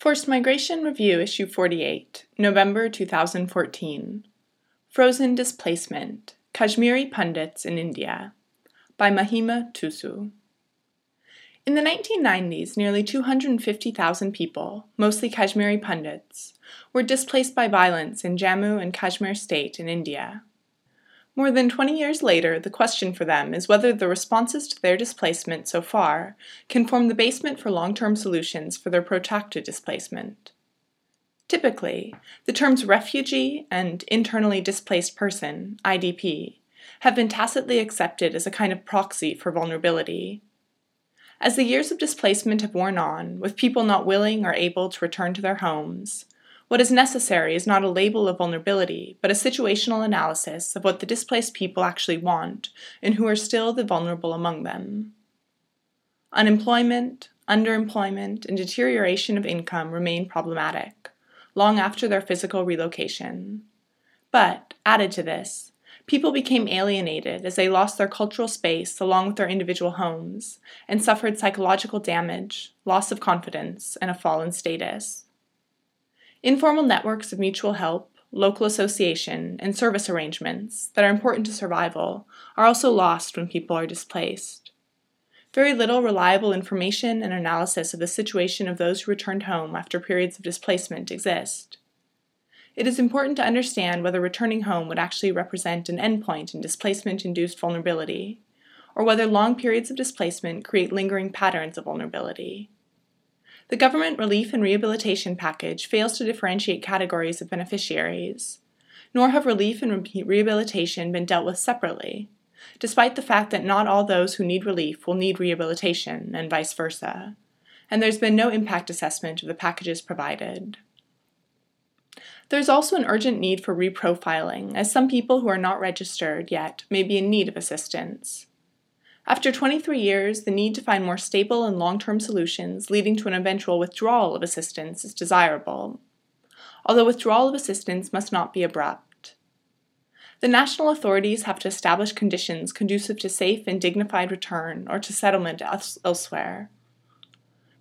Forced Migration Review, Issue 48, November 2014. Frozen Displacement Kashmiri Pundits in India by Mahima Tusu. In the 1990s, nearly 250,000 people, mostly Kashmiri Pundits, were displaced by violence in Jammu and Kashmir state in India. More than 20 years later, the question for them is whether the responses to their displacement so far can form the basement for long term solutions for their protracted displacement. Typically, the terms refugee and internally displaced person, IDP, have been tacitly accepted as a kind of proxy for vulnerability. As the years of displacement have worn on, with people not willing or able to return to their homes, what is necessary is not a label of vulnerability, but a situational analysis of what the displaced people actually want and who are still the vulnerable among them. Unemployment, underemployment, and deterioration of income remain problematic, long after their physical relocation. But, added to this, people became alienated as they lost their cultural space along with their individual homes and suffered psychological damage, loss of confidence, and a fall in status. Informal networks of mutual help, local association, and service arrangements that are important to survival are also lost when people are displaced. Very little reliable information and analysis of the situation of those who returned home after periods of displacement exist. It is important to understand whether returning home would actually represent an endpoint in displacement induced vulnerability, or whether long periods of displacement create lingering patterns of vulnerability. The government relief and rehabilitation package fails to differentiate categories of beneficiaries, nor have relief and re- rehabilitation been dealt with separately, despite the fact that not all those who need relief will need rehabilitation, and vice versa, and there's been no impact assessment of the packages provided. There's also an urgent need for reprofiling, as some people who are not registered yet may be in need of assistance. After 23 years, the need to find more stable and long term solutions leading to an eventual withdrawal of assistance is desirable, although withdrawal of assistance must not be abrupt. The national authorities have to establish conditions conducive to safe and dignified return or to settlement elsewhere.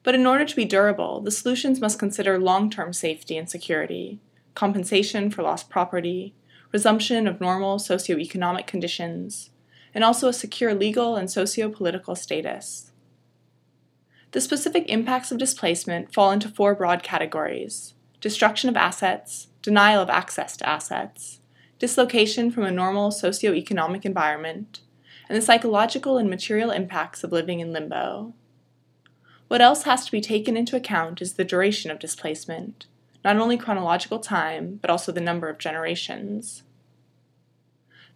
But in order to be durable, the solutions must consider long term safety and security, compensation for lost property, resumption of normal socioeconomic conditions, and also a secure legal and socio political status. The specific impacts of displacement fall into four broad categories destruction of assets, denial of access to assets, dislocation from a normal socio-economic environment, and the psychological and material impacts of living in limbo. What else has to be taken into account is the duration of displacement, not only chronological time, but also the number of generations.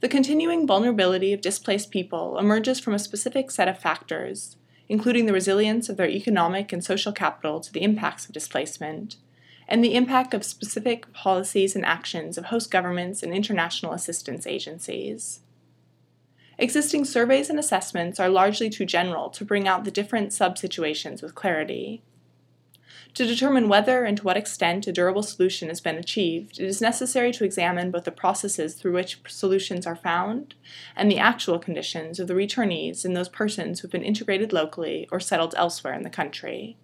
The continuing vulnerability of displaced people emerges from a specific set of factors, including the resilience of their economic and social capital to the impacts of displacement, and the impact of specific policies and actions of host governments and international assistance agencies. Existing surveys and assessments are largely too general to bring out the different sub-situations with clarity. To determine whether and to what extent a durable solution has been achieved, it is necessary to examine both the processes through which solutions are found and the actual conditions of the returnees and those persons who have been integrated locally or settled elsewhere in the country.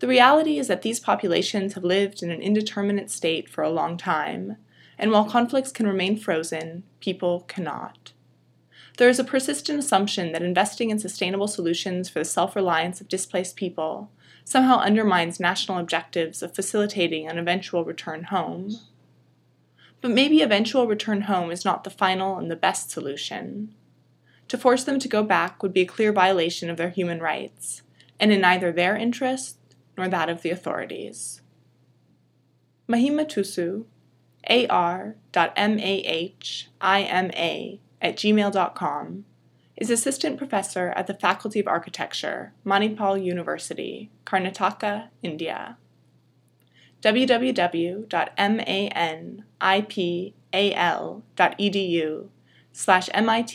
The reality is that these populations have lived in an indeterminate state for a long time, and while conflicts can remain frozen, people cannot. There is a persistent assumption that investing in sustainable solutions for the self reliance of displaced people somehow undermines national objectives of facilitating an eventual return home. But maybe eventual return home is not the final and the best solution. To force them to go back would be a clear violation of their human rights, and in neither their interest nor that of the authorities. Mahima Tusu, ar.mahima at gmail.com, is assistant professor at the Faculty of Architecture, Manipal University, Karnataka, India. www.manipal.edu slash mit.html